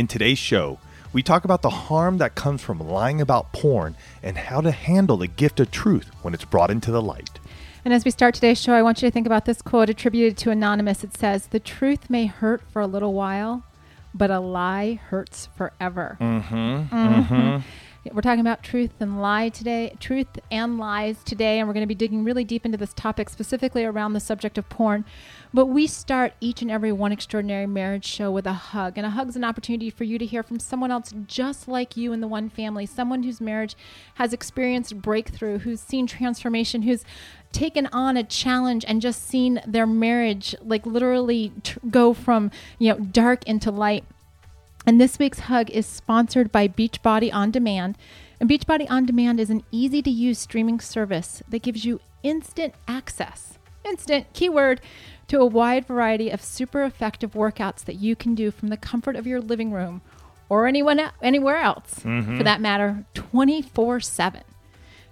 In today's show, we talk about the harm that comes from lying about porn and how to handle the gift of truth when it's brought into the light. And as we start today's show, I want you to think about this quote attributed to Anonymous. It says, The truth may hurt for a little while, but a lie hurts forever. Mm-hmm. Mhm. We're talking about truth and lie today, truth and lies today, and we're going to be digging really deep into this topic, specifically around the subject of porn. But we start each and every one extraordinary marriage show with a hug, and a hug is an opportunity for you to hear from someone else just like you in the one family, someone whose marriage has experienced breakthrough, who's seen transformation, who's taken on a challenge and just seen their marriage like literally tr- go from you know dark into light. And this week's hug is sponsored by Beachbody On Demand. And Beachbody On Demand is an easy to use streaming service that gives you instant access, instant keyword, to a wide variety of super effective workouts that you can do from the comfort of your living room or anyone anywhere else mm-hmm. for that matter 24/7.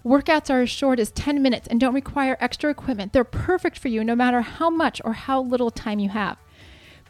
Workouts are as short as 10 minutes and don't require extra equipment. They're perfect for you no matter how much or how little time you have.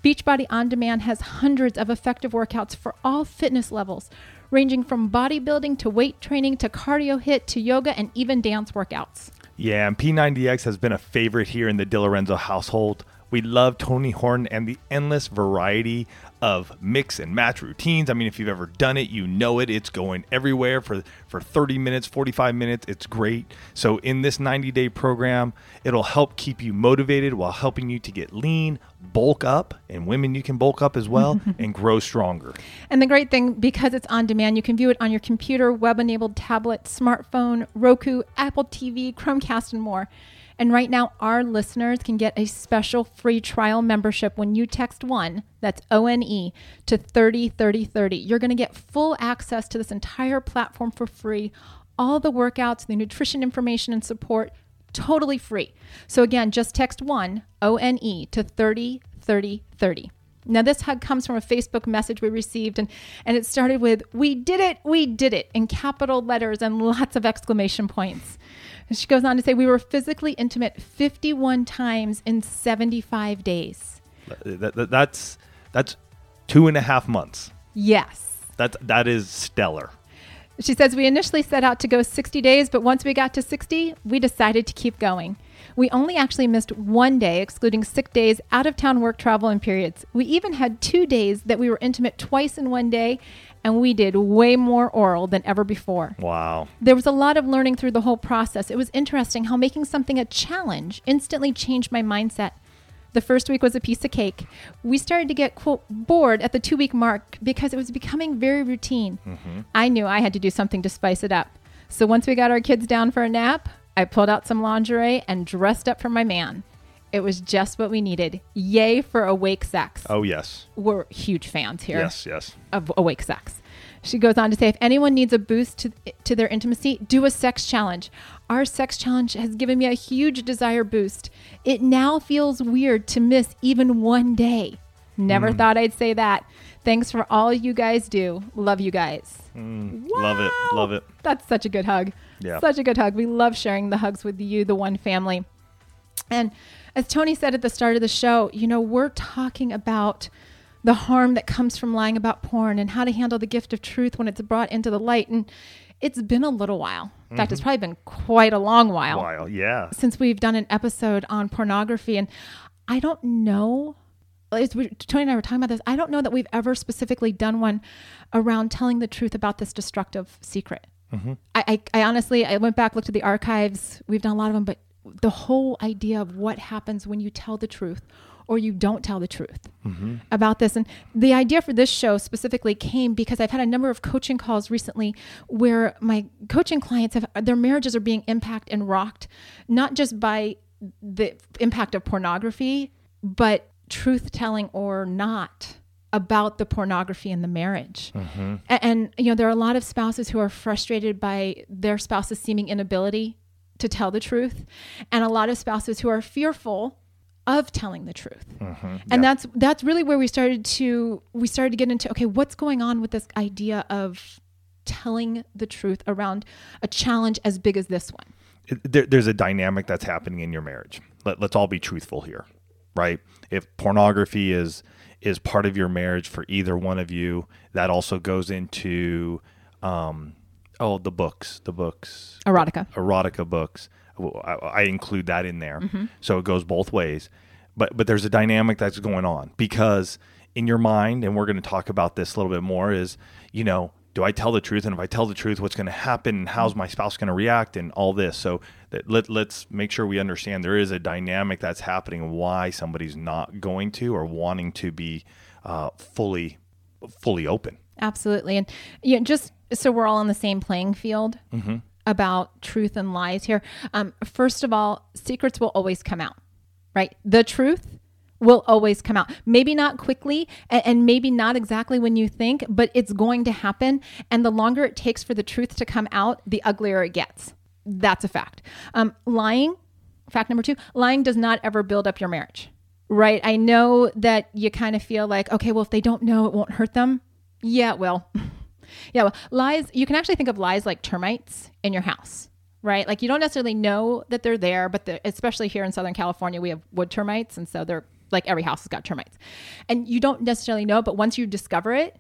Beachbody On Demand has hundreds of effective workouts for all fitness levels, ranging from bodybuilding to weight training to cardio HIIT to yoga and even dance workouts. Yeah, and P90X has been a favorite here in the DiLorenzo household. We love Tony Horton and the endless variety of mix and match routines. I mean, if you've ever done it, you know it. It's going everywhere for, for 30 minutes, 45 minutes. It's great. So, in this 90 day program, it'll help keep you motivated while helping you to get lean, bulk up, and women, you can bulk up as well and grow stronger. And the great thing, because it's on demand, you can view it on your computer, web enabled tablet, smartphone, Roku, Apple TV, Chromecast, and more. And right now, our listeners can get a special free trial membership when you text one, that's O N E, to 303030. You're going to get full access to this entire platform for free, all the workouts, the nutrition information, and support totally free. So again, just text one, O N E, to 303030. Now, this hug comes from a Facebook message we received, and, and it started with, We did it, we did it, in capital letters and lots of exclamation points. And she goes on to say, We were physically intimate 51 times in 75 days. That, that- that's, that's two and a half months. Yes. That's, that is stellar. She says, We initially set out to go 60 days, but once we got to 60, we decided to keep going. We only actually missed one day, excluding sick days, out of town work travel and periods. We even had two days that we were intimate twice in one day, and we did way more oral than ever before. Wow. There was a lot of learning through the whole process. It was interesting how making something a challenge instantly changed my mindset. The first week was a piece of cake. We started to get, quote, bored at the two week mark because it was becoming very routine. Mm-hmm. I knew I had to do something to spice it up. So once we got our kids down for a nap, I pulled out some lingerie and dressed up for my man. It was just what we needed. Yay for awake sex. Oh, yes. We're huge fans here Yes, yes. of awake sex. She goes on to say, if anyone needs a boost to, to their intimacy, do a sex challenge. Our sex challenge has given me a huge desire boost. It now feels weird to miss even one day. Never mm. thought I'd say that. Thanks for all you guys do. Love you guys. Mm. Love it. Love it. That's such a good hug. Yeah. Such a good hug. We love sharing the hugs with you, the one family. And as Tony said at the start of the show, you know, we're talking about the harm that comes from lying about porn and how to handle the gift of truth when it's brought into the light. And it's been a little while. In fact, it's mm-hmm. probably been quite a long while While, yeah. since we've done an episode on pornography. And I don't know, as we, Tony and I were talking about this, I don't know that we've ever specifically done one around telling the truth about this destructive secret. Mm-hmm. I, I, I honestly, I went back, looked at the archives. We've done a lot of them, but the whole idea of what happens when you tell the truth or you don't tell the truth mm-hmm. about this. And the idea for this show specifically came because I've had a number of coaching calls recently where my coaching clients have their marriages are being impacted and rocked, not just by the impact of pornography, but truth telling or not about the pornography in the marriage. Mm-hmm. And, and, you know, there are a lot of spouses who are frustrated by their spouse's seeming inability to tell the truth, and a lot of spouses who are fearful of telling the truth. And that's that's really where we started to we started to get into okay, what's going on with this idea of telling the truth around a challenge as big as this one? there, there's a dynamic that's happening in your marriage. Let, let's all be truthful here, right? If pornography is is part of your marriage for either one of you, that also goes into um, oh the books, the books, Erotica. erotica books. I, I include that in there, so it goes both ways. But but there's a dynamic that's going on because in your mind, and we're going to talk about this a little bit more. Is you know, do I tell the truth? And if I tell the truth, what's going to happen? And how's my spouse going to react? And all this. So that let let's make sure we understand there is a dynamic that's happening. Why somebody's not going to or wanting to be uh, fully fully open. Absolutely. And you know, just so we're all on the same playing field about truth and lies here. Um, first of all, secrets will always come out, right? The truth will always come out. Maybe not quickly and, and maybe not exactly when you think, but it's going to happen. And the longer it takes for the truth to come out, the uglier it gets. That's a fact. Um, lying, fact number two, lying does not ever build up your marriage. Right. I know that you kind of feel like, okay, well, if they don't know, it won't hurt them. Yeah, well, yeah, well, lies, you can actually think of lies like termites in your house, right? Like you don't necessarily know that they're there, but especially here in Southern California, we have wood termites. And so they're like every house has got termites. And you don't necessarily know, but once you discover it,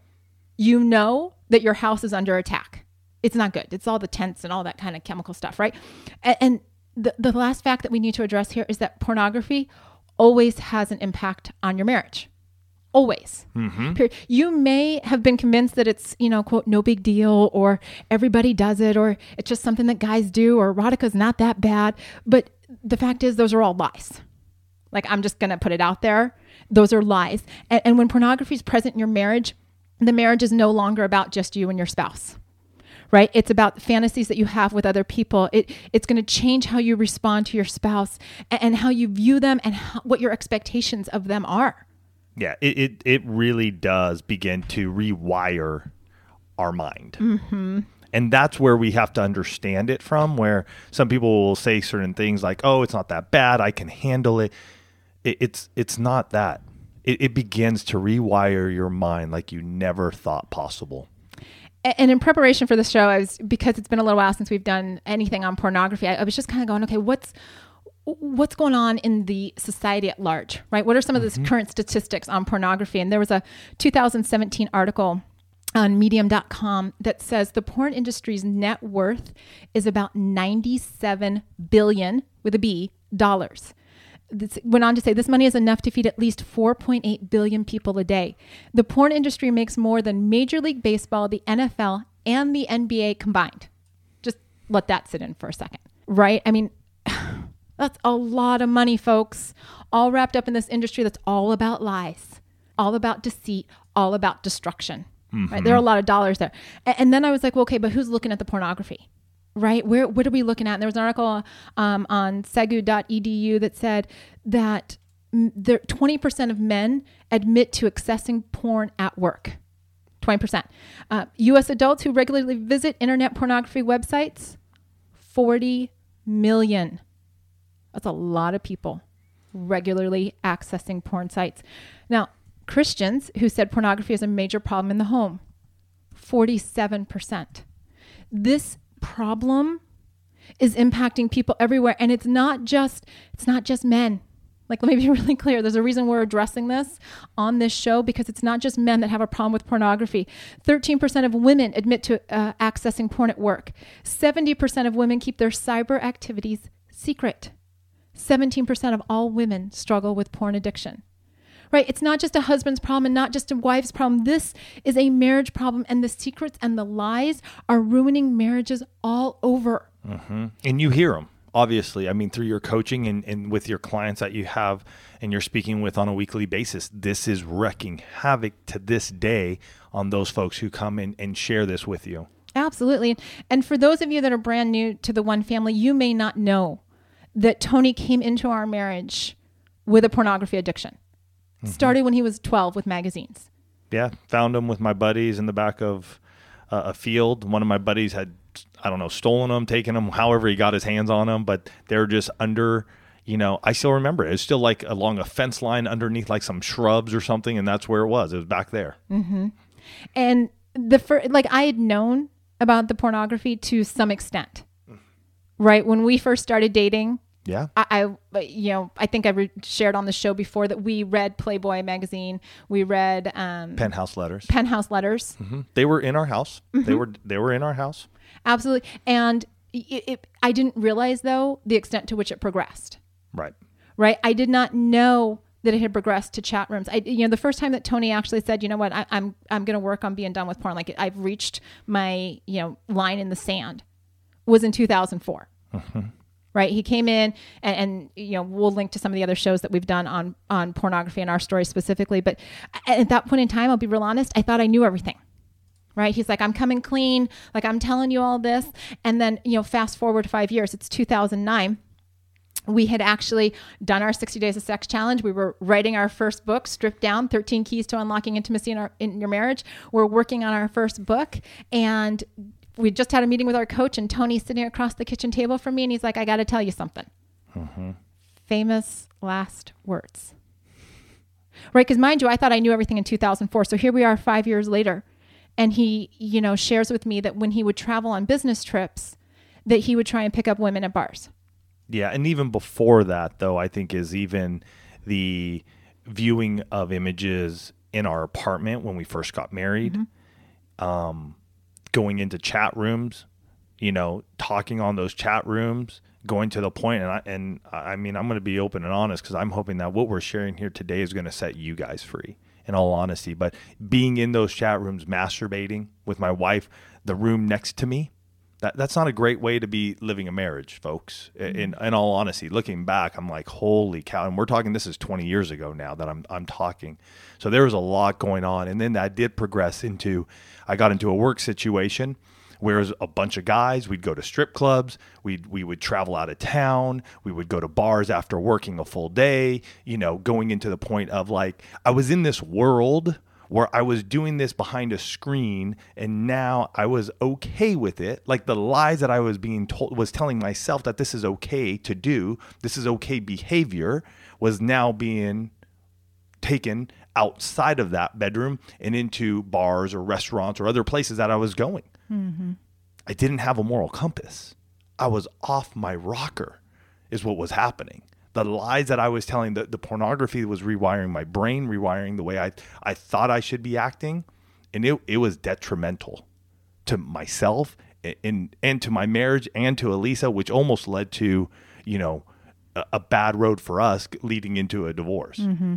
you know that your house is under attack. It's not good. It's all the tents and all that kind of chemical stuff, right? And, and the, the last fact that we need to address here is that pornography always has an impact on your marriage. Always. Mm-hmm. Period. You may have been convinced that it's, you know, quote, no big deal, or everybody does it, or it's just something that guys do, or erotica's not that bad. But the fact is, those are all lies. Like, I'm just going to put it out there. Those are lies. And, and when pornography is present in your marriage, the marriage is no longer about just you and your spouse right it's about fantasies that you have with other people it it's going to change how you respond to your spouse and, and how you view them and how, what your expectations of them are Yeah, it, it, it really does begin to rewire our mind. Mm-hmm. And that's where we have to understand it from, where some people will say certain things like, oh, it's not that bad. I can handle it. it it's, it's not that. It, it begins to rewire your mind like you never thought possible. And in preparation for the show i was because it's been a little while since we've done anything on pornography i, I was just kind of going okay what's what's going on in the society at large right what are some of the mm-hmm. current statistics on pornography and there was a 2017 article on medium.com that says the porn industry's net worth is about 97 billion with a b dollars this went on to say this money is enough to feed at least 4.8 billion people a day. The porn industry makes more than Major League Baseball, the NFL, and the NBA combined. Just let that sit in for a second, right? I mean, that's a lot of money, folks, all wrapped up in this industry that's all about lies, all about deceit, all about destruction. Right? There are a lot of dollars there. A- And, then I was like, well, okay, but who's looking at the pornography? right? Where what are we looking at? And there was an article um, on segu.edu that said that there 20% of men admit to accessing porn at work. 20%. Uh, U.S. adults who regularly visit internet pornography websites, 40 million. That's a lot of people regularly accessing porn sites. Now, Christians who said pornography is a major problem in the home, 47%. This problem is impacting people everywhere and it's not just it's not just men. Like let me be really clear. There's a reason we're addressing this on this show because it's not just men that have a problem with pornography. 13% of women admit to uh, accessing porn at work. 70% of women keep their cyber activities secret 17% of all women struggle with porn addiction right? It's not just a husband's problem and not just a wife's problem. This is a marriage problem, and the secrets and the lies are ruining marriages all over. Mm-hmm. And you hear them, obviously. I mean, through your coaching and, and with your clients that you have and you're speaking with on a weekly basis, this is wrecking havoc to this day on those folks who come in and share this with you. Absolutely. And for those of you that are brand new to the one family, you may not know that Tony came into our marriage with a pornography addiction. Started when he was 12 with magazines. Yeah, found them with my buddies in the back of uh, a field. One of my buddies had, I don't know, stolen them, taken them, however he got his hands on them, but they're just under. You know, I still remember it. was still like along a fence line underneath like some shrubs or something, and that's where it was. It was back there. Mm-hmm. And the first, like I had known about the pornography to some extent, right? When we first started dating, Yeah. I, I you know, I think I re- shared on the show before that we read Playboy magazine, we read um, Penthouse letters. Penthouse letters, Mhm. They were in our house. They were they were in our house. absolutely. And it, it, I didn't realize though the extent to which it progressed. Right. right? I did not know that it had progressed to chat rooms. I, you know, the first time that Tony actually said, you know what, I, I'm, I'm going to work on being done with porn. Like I've reached my, you know, line in the sand was in 2004. Right. He came in and, and, you know, we'll link to some of the other shows that we've done on, on pornography and our story specifically. But at that point in time, I'll be real honest. I thought I knew everything right? He's like, I'm coming clean. Like, I'm telling you all this. And then, you know, fast forward five years, it's 2009. We had actually done our 60 Days of Sex Challenge. We were writing our first book, Stripped Down 13 Keys to Unlocking Intimacy in, our, in Your Marriage. We're working on our first book. And we just had a meeting with our coach, and Tony's sitting across the kitchen table from me. And he's like, I got to tell you something. Famous last words. Right? Because mind you, I thought I knew everything in 2004. So here we are five years later. And he, you know, shares with me that when he would travel on business trips, that he would try and pick up women at bars. Yeah, and even before that, though, I think is even the viewing of images in our apartment when we first got married, um, going into chat rooms, you know, talking on those chat rooms, going to the point, and I, and I mean, I'm going to be open and honest because I'm hoping that what we're sharing here today is going to set you guys free. In all honesty, but being in those chat rooms, masturbating with my wife, the room next to me, that that's not a great way to be living a marriage, folks. Mm-hmm. In in all honesty, looking back, I'm like, holy cow! And we're talking. This is 20 years ago now that I'm I'm talking. So there was a lot going on, and then that did progress into. I got into a work situation where it was a bunch of guys. We'd go to strip clubs. We we would travel out of town. We would go to bars after working a full day. You know, going into the point of like I was in this world where I was doing this behind a screen and now I was okay with it. Like the lies that I was being told was telling myself that this is okay to do, this is okay behavior was now being taken outside of that bedroom and into bars or restaurants or other places that I was going. Mm-hmm. I didn't have a moral compass. I was off my rocker, is what was happening. The lies that I was telling, the, the pornography was rewiring my brain, rewiring the way I, I thought I should be acting. And it, it was detrimental to myself and, and, to my marriage and to Elisa, which almost led to, you know, a, a bad road for us leading into a divorce. Mm-hmm.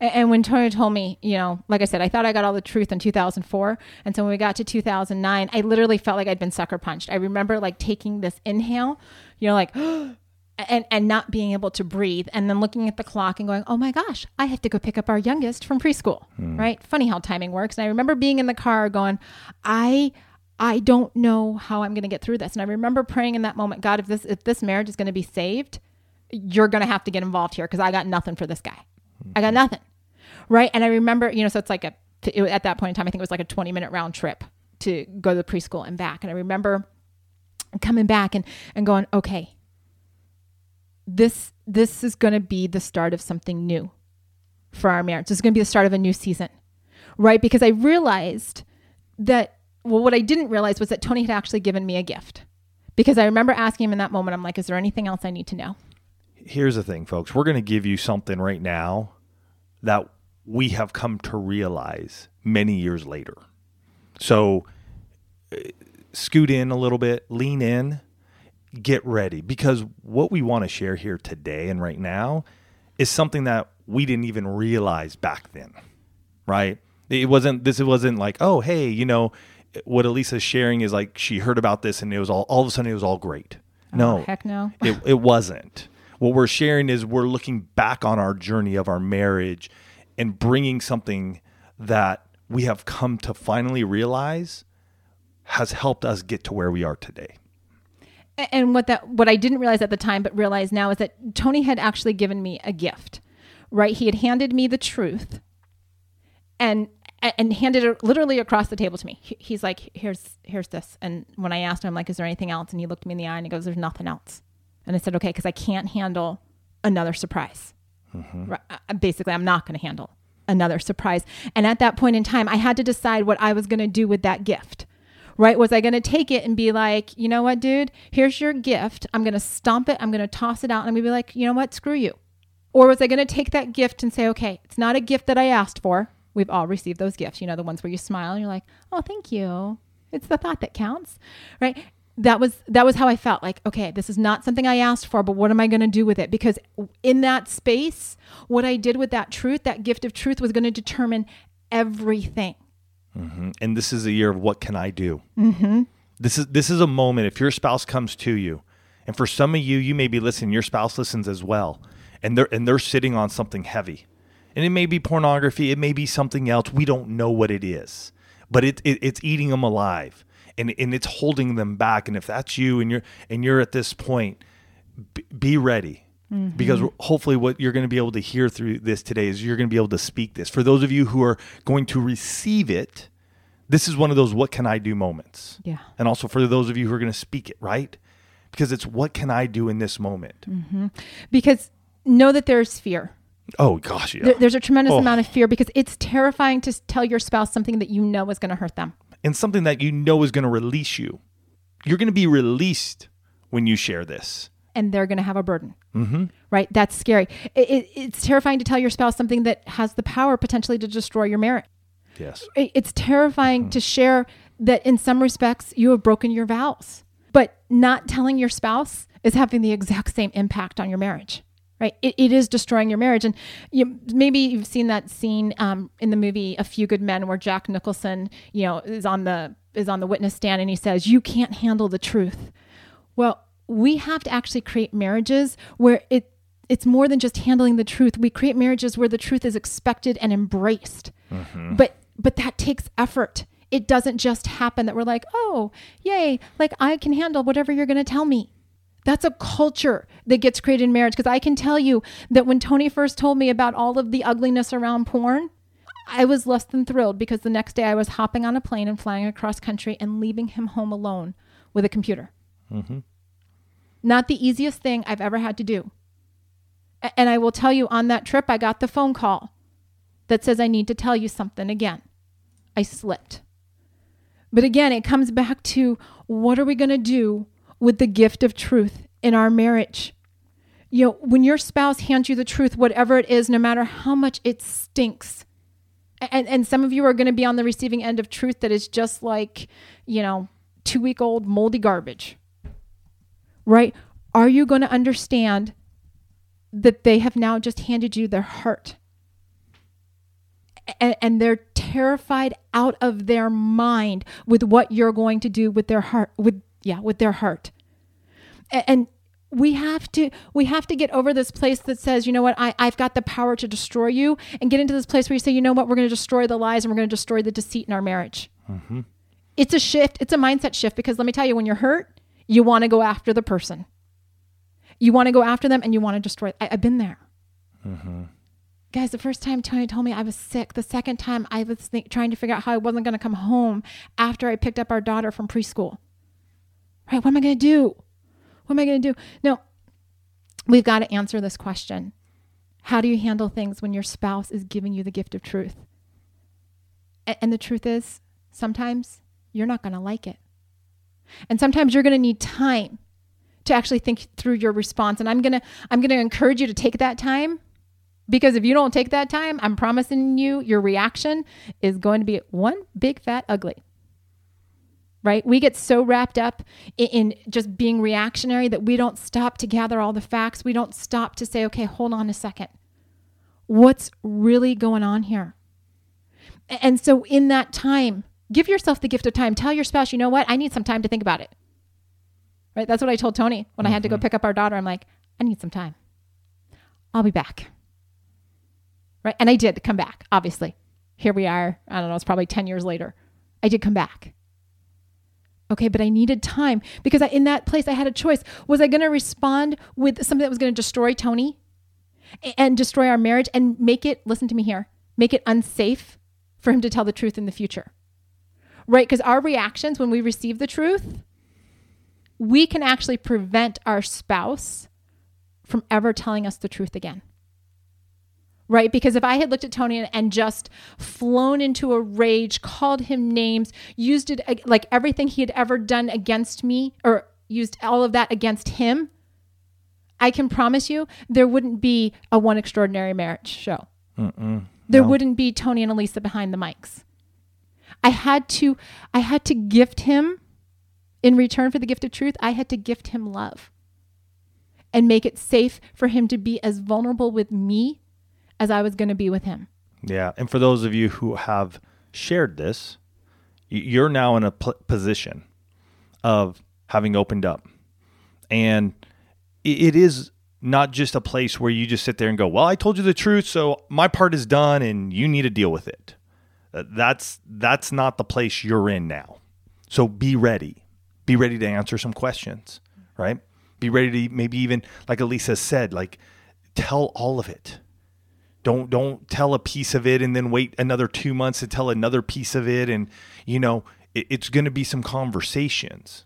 And, and when Tony told me, you know, like I said, I thought I got all the truth in 2004. And so when we got to 2009, I literally felt like I'd been sucker punched. I remember like taking this inhale, you know, like, and, and not being able to breathe. And then looking at the clock and going, oh my gosh, I have to go pick up our youngest from preschool. Hmm. Right. Funny how timing works. And I remember being in the car going, I, I don't know how I'm going to get through this. And I remember praying in that moment, God, if this, if this marriage is going to be saved, you're going to have to get involved here because I got nothing for this guy. I got hmm. nothing. Right. And I remember, you know, so it's like a, it, at that point in time, I think it was like a 20 minute round trip to go to the preschool and back. And I remember coming back and, and going, okay, this, this is going to be the start of something new for our marriage. This is going to be the start of a new season. Right. Because I realized that, well, what I didn't realize was that Tony had actually given me a gift. Because I remember asking him in that moment, I'm like, is there anything else I need to know? here's the thing, folks. We're going to give you something right now that we have come to realize many years later. So, uh, scoot in a little bit, lean in, get ready, because what we want to share here today and right now is something that we didn't even realize back then, right? It wasn't, this It wasn't like, oh, hey, you know, what Elisa's sharing is like she heard about this and it was all, all of a sudden it was all great. Oh, no, Oh, heck no. it, it wasn't. What we're sharing is we're looking back on our journey of our marriage and bringing something that we have come to finally realize has helped us get to where we are today. And what that what I didn't realize at the time but realize now is that Tony had actually given me a gift. Right? He had handed me the truth. And and handed it literally across the table to me. He's like, "Here's here's this." And when I asked him, like, "Is there anything else?" and he looked me in the eye and he goes, "There's nothing else." And I said, "Okay," because I can't handle another surprise. Right, uh, Basically, I'm not going to handle another surprise. And at that point in time, I had to decide what I was going to do with that gift. Right? Was I going to take it and be like, you know what, dude? Here's your gift. I'm going to stomp it. I'm going to toss it out. And I'm going to be like, you know what? Screw you. Or was I going to take that gift and say, okay, it's not a gift that I asked for. We've all received those gifts, you know, the ones where you smile and you're like, oh, thank you. It's the thought that counts, right? That was that was how I felt. Like, okay, this is not something I asked for, but what am I going to do with it? Because in that space, what I did with that truth, that gift of truth, was going to determine everything. And this is a year of what can I do? Mm-hmm. This is this is a moment. If your spouse comes to you, and for some of you, you may be listening. Your spouse listens as well, and they're and they're sitting on something heavy, and it may be pornography. It may be something else. We don't know what it is, but it, it it's eating them alive, and and it's holding them back. And if that's you, and you're and you're at this point, be ready. Because mm-hmm. hopefully, what you're going to be able to hear through this today is you're going to be able to speak this. For those of you who are going to receive it, this is one of those what can I do moments. Yeah. And also for those of you who are going to speak it, right? Because it's what can I do in this moment? Mm-hmm. Because know that there's fear. Oh gosh, yeah. There- There's a tremendous Oh. amount of fear because it's terrifying to tell your spouse something that you know is going to hurt them. and something that you know is going to release you. You're going to be released when you share this. And they're going to have a burden. Mm-hmm. Right? That's scary. It, it, it's terrifying to tell your spouse something that has the power potentially to destroy your marriage. Yes. It, it's terrifying to share that in some respects you have broken your vows, but not telling your spouse is having the exact same impact on your marriage. Right? It, it is destroying your marriage. And you, maybe you've seen that scene um, in the movie A Few Good Men where Jack Nicholson, you know, is on the is on the witness stand and he says, "You can't handle the truth." Well, we have to actually create marriages where it it's more than just handling the truth. We create marriages where the truth is expected and embraced. Mm-hmm. But but that takes effort. It doesn't just happen that we're like, "Oh, yay, like I can handle whatever you're going to tell me." That's a culture that gets created in marriage because I can tell you that when Tony first told me about all of the ugliness around porn, I was less than thrilled because the next day I was hopping on a plane and flying across country and leaving him home alone with a computer. Mm-hmm. Not the easiest thing I've ever had to do. And I will tell you on that trip, I got the phone call that says, I need to tell you something again. I slipped. But again, it comes back to what are we going to do with the gift of truth in our marriage? You know, when your spouse hands you the truth, whatever it is, no matter how much it stinks, and, and some of you are going to be on the receiving end of truth that is just like, you know, two week old moldy garbage right? Are you going to understand that they have now just handed you their heart? And, and they're terrified out of their mind with what you're going to do with their heart with yeah with their heart. A- and we have to we have to get over this place that says you know what? I, i've got the power to destroy you and get into this place where you say you know what? We're going to destroy the lies and we're going to destroy the deceit in our marriage. Mm-hmm. It's a shift it's a mindset shift because let me tell you when you're hurt you want to go after the person. You want to go after them and you want to destroy I, i've been there. Mm-hmm. Guys the first time tony told me i was sick the second time i was think, trying to figure out how i wasn't going to come home after i picked up our daughter from preschool. Right what am i going to do? What am i going to do? No we've got to answer this question. How do you handle things when your spouse is giving you the gift of truth? And the truth is sometimes you're not going to like it and sometimes you're going to need time to actually think through your response. And i'm going to i'm going to encourage you to take that time because if you don't take that time i'm promising you your reaction is going to be one big fat ugly. Right? We get so wrapped up in, in just being reactionary that we don't stop to gather all the facts. We don't stop to say okay hold on a second. What's really going on here? And so in that time give yourself the gift of time. Tell your spouse you know what? I need some time to think about it. Right? That's what i told tony when i had to go mm-hmm. pick up our daughter. I'm like i need some time. I'll be back. Right? And i did come back obviously. Here we are. I don't know it's probably 10 years later. I did come back. Okay but i needed time because I, in that place i had a choice. Was i going to respond with something that was going to destroy tony and destroy our marriage and make it listen to me here make it unsafe for him to tell the truth in the future. Right? Because our reactions when we receive the truth, we can actually prevent our spouse from ever telling us the truth again. Right? Because if I had looked at Tony and, just flown into a rage, called him names, used it like everything he had ever done against me, or used all of that against him, I can promise you there wouldn't be a One Extraordinary Marriage show. Mm-mm, there no. wouldn't be Tony and Elisa behind the mics. I had to I had to gift him in return for the gift of truth, I had to gift him love and make it safe for him to be as vulnerable with me as I was going to be with him. Yeah. And for those of you who have shared this, you're now in a position of having opened up. And it is not just a place where you just sit there and go, "Well, I told you the truth, so my part is done and you need to deal with it." Uh, that's that's not the place you're in now. So be ready. Be ready to answer some questions, right? Be ready to maybe even like Elisa said, like tell all of it. Don't don't tell a piece of it and then wait another 2 months to tell another piece of it and you know, it, it's going to be some conversations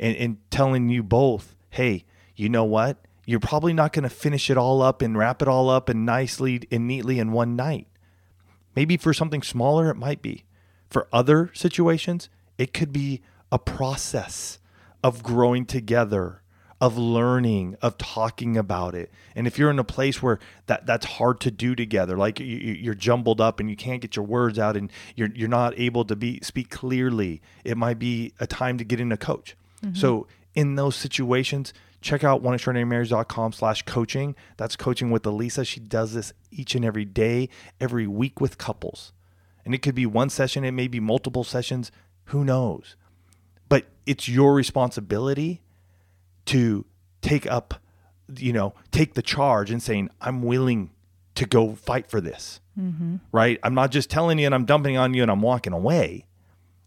and, and telling you both, "Hey, you know what? You're probably not going to finish it all up and wrap it all up and nicely and neatly in one night. Maybe for something smaller, it might be. For other situations, it could be a process of growing together, of learning, of talking about it. And if you're in a place where that that's hard to do together, like you're jumbled up and you can't get your words out and you're you're not able to be speak clearly, it might be a time to get in a coach. Mm-hmm. So in those situations, check out oneextraordinarymarriage.com slash coaching. That's coaching with Elisa. She does this each and every day, every week with couples. And it could be one session, it may be multiple sessions. Who knows? But it's your responsibility to take up, you know, take the charge and saying, I'm willing to go fight for this. Mm-hmm. Right? I'm not just telling you and I'm dumping on you and I'm walking away.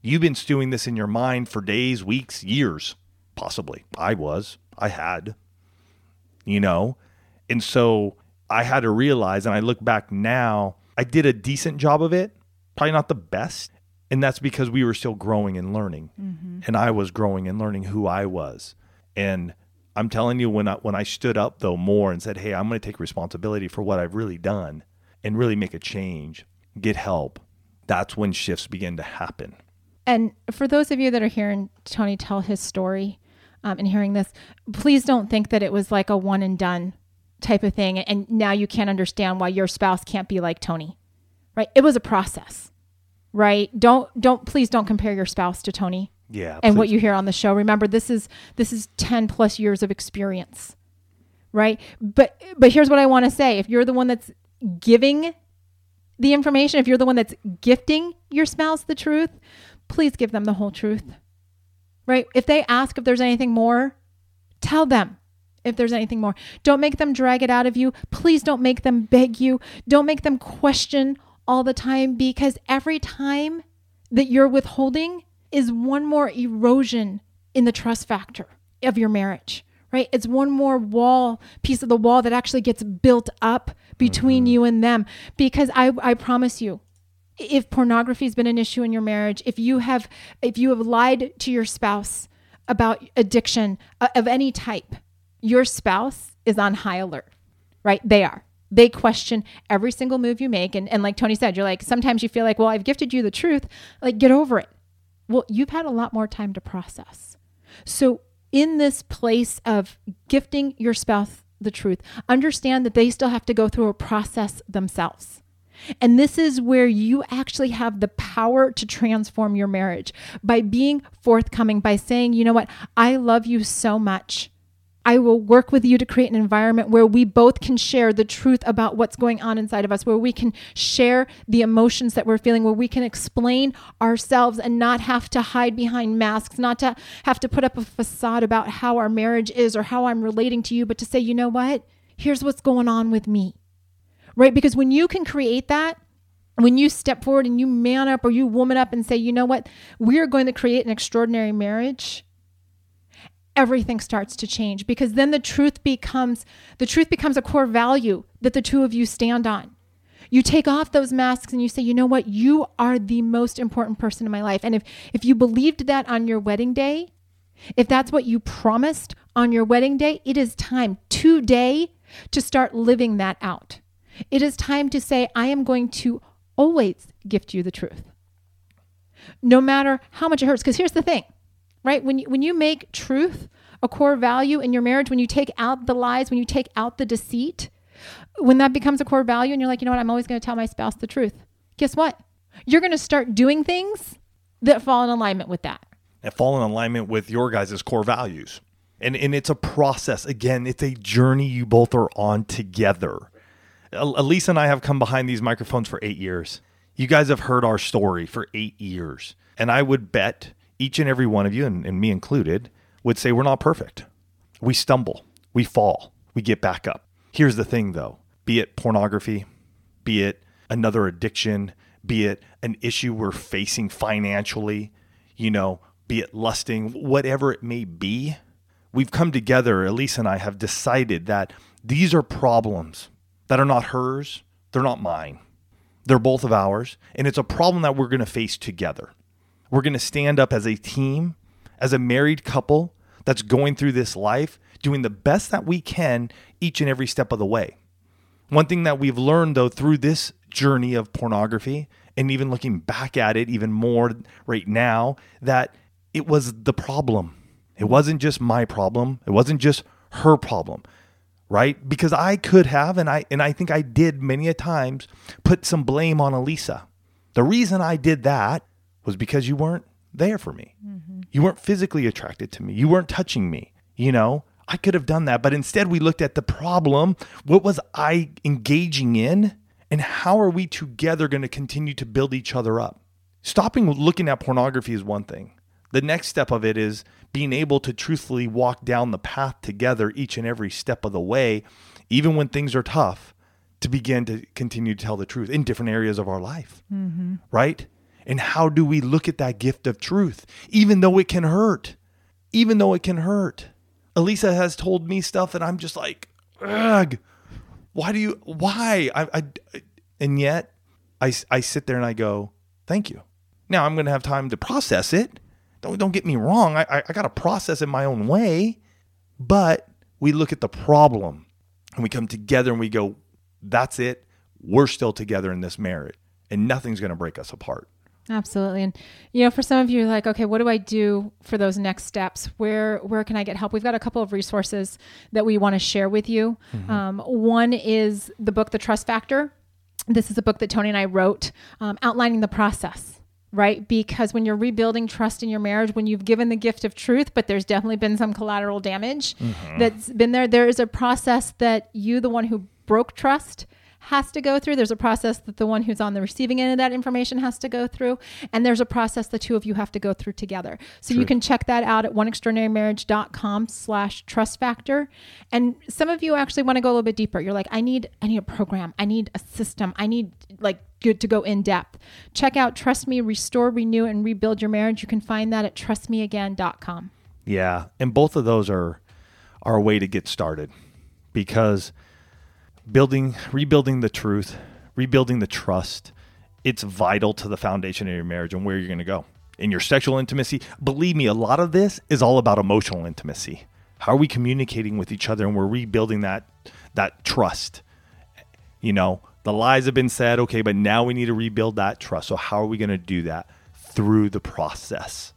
You've been stewing this in your mind for days, weeks, years, possibly. I was. I had, you know? And so I had to realize, and I look back now, I did a decent job of it, probably not the best. And that's because we were still growing and learning. Mm-hmm. And I was growing and learning who I was. And I'm telling you, when I, when I stood up though more and said, hey, I'm going to take responsibility for what I've really done and really make a change, get help, that's when shifts begin to happen. And for those of you that are hearing Tony tell his story, um, and hearing this, please don't think that it was like a one and done type of thing. And now you can't understand why your spouse can't be like Tony, right? It was a process, right? Don't, don't, please don't compare your spouse to Tony. Yeah. And please. what you hear on the show. Remember, this is, this is 10 plus years of experience, right? But, but here's what I want to say. If you're the one that's giving the information, if you're the one that's gifting your spouse the truth, please give them the whole truth right? If they ask if there's anything more, tell them if there's anything more. Don't make them drag it out of you. Please don't make them beg you. Don't make them question all the time because every time that you're withholding is one more erosion in the trust factor of your marriage, right? It's one more wall, piece of the wall that actually gets built up between mm-hmm. you and them. Because I, I promise you, if pornography has been an issue in your marriage, if you have if you have lied to your spouse about addiction uh, of any type, your spouse is on high alert. Right? They are. They question every single move you make and and like Tony said, you're like sometimes you feel like, "Well, I've gifted you the truth." Like get over it. Well, you've had a lot more time to process. So, in this place of gifting your spouse the truth, understand that they still have to go through a process themselves and this is where you actually have the power to transform your marriage by being forthcoming, by saying, you know what, I love you so much. I will work with you to create an environment where we both can share the truth about what's going on inside of us, where we can share the emotions that we're feeling, where we can explain ourselves and not have to hide behind masks, not to have to put up a facade about how our marriage is or how I'm relating to you, but to say, you know what? Here's what's going on with me right? Because when you can create that, when you step forward and you man up or you woman up and say, you know what, we're going to create an extraordinary marriage, everything starts to change because then the truth becomes the truth becomes a core value that the two of you stand on. You take off those masks and you say, you know what? You are the most important person in my life. And if, if you believed that on your wedding day, if that's what you promised on your wedding day, it is time today to start living that out. It is time to say, I am going to always gift you the truth, no matter how much it hurts. Because here's the thing, right? When you, when you make truth a core value in your marriage, when you take out the lies, when you take out the deceit, when that becomes a core value and you're like, you know what, I'm always going to tell my spouse the truth, guess what? You're going to start doing things that fall in alignment with that. That fall in alignment with your guys' core values. And, and it's a process. Again, it's a journey you both are on together. Elisa and I have come behind these microphones for eight years. You guys have heard our story for eight years. And I would bet each and every one of you, and, and me included, would say we're not perfect. We stumble, we fall, we get back up. Here's the thing though be it pornography, be it another addiction, be it an issue we're facing financially, you know, be it lusting, whatever it may be, we've come together, Elise and I have decided that these are problems that are not hers, they're not mine. They're both of ours, and it's a problem that we're going to face together. We're going to stand up as a team, as a married couple that's going through this life, doing the best that we can each and every step of the way. One thing that we've learned, though, through this journey of pornography, and even looking back at it even more right now, that it was the problem. It wasn't just my problem. It wasn't just her problem right? Because I could have, and I and I think I did many a times, put some blame on Elisa. The reason I did that was because you weren't there for me. Mm-hmm. You weren't physically attracted to me. You weren't touching me. You know, I could have done that, but instead we looked at the problem. What was I engaging in? And how are we together going to continue to build each other up? Stopping looking at pornography is one thing. The next step of it is being able to truthfully walk down the path together each and every step of the way, even when things are tough, to begin to continue to tell the truth in different areas of our life. Mm-hmm. Right? And how do we look at that gift of truth, even though it can hurt? Even though it can hurt. Elisa has told me stuff, that I'm just like, ugh, why do you, why? I, I, and yet I, I sit there and I go, thank you. Now I'm going to have time to process it don't don't get me wrong. I, I, I got to process in my own way, but we look at the problem and we come together and we go, that's it. We're still together in this marriage, and nothing's going to break us apart. Absolutely. And you know, for some of you like, okay, what do I do for those next steps? Where where can I get help? We've got a couple of resources that we want to share with you. Mm-hmm. Um, one is the book The Trust Factor. This is a book that Tony and I wrote um, outlining the process right? Because when you're rebuilding trust in your marriage, when you've given the gift of truth, but there's definitely been some collateral damage mm-hmm. that's been there, there is a process that you, the one who broke trust, has to go through. There's a process that the one who's on the receiving end of that information has to go through. And there's a process the two of you have to go through together. So True. you can check that out at oneextraordinarymarriage.com slash trust factor. And some of you actually want to go a little bit deeper. You're like, I need, I need a program. I need a system. I need like good to go in depth. Check out Trust Me, Restore, Renew, and Rebuild Your Marriage. You can find that at trustmeagain.com. Yeah. And both of those are, are a way to get started because – building, rebuilding the truth, rebuilding the trust. It's vital to the foundation of your marriage and where you're going to go. In your sexual intimacy, believe me, a lot of this is all about emotional intimacy. How are we communicating with each other and we're rebuilding that that trust? You know, the lies have been said, okay, but now we need to rebuild that trust. So how are we going to do that? Through the process.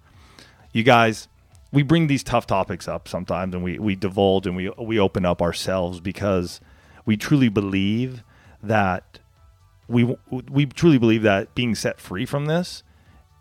You guys, we bring these tough topics up sometimes and we, we divulge and we, we open up ourselves because we truly believe that we we truly believe that being set free from this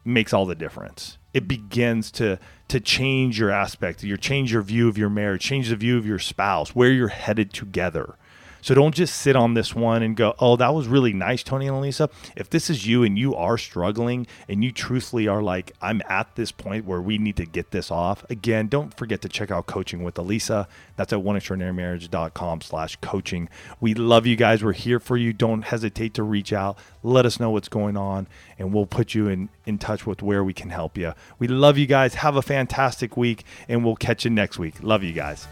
makes all the difference. It begins to to change your aspect, your change your view of your marriage, change the view of your spouse, where you're headed together. So don't just sit on this one and go, oh, that was really nice, Tony and Elisa. If this is you and you are struggling and you truthfully are like, I'm at this point where we need to get this off, again, don't forget to check out coaching with Elisa. That's at oneextraordinarymarriage.com slash coaching. We love you guys. We're here for you. Don't hesitate to reach out. Let us know what's going on and we'll put you in, in touch with where we can help you. We love you guys. Have a fantastic week and we'll catch you next week. Love you guys.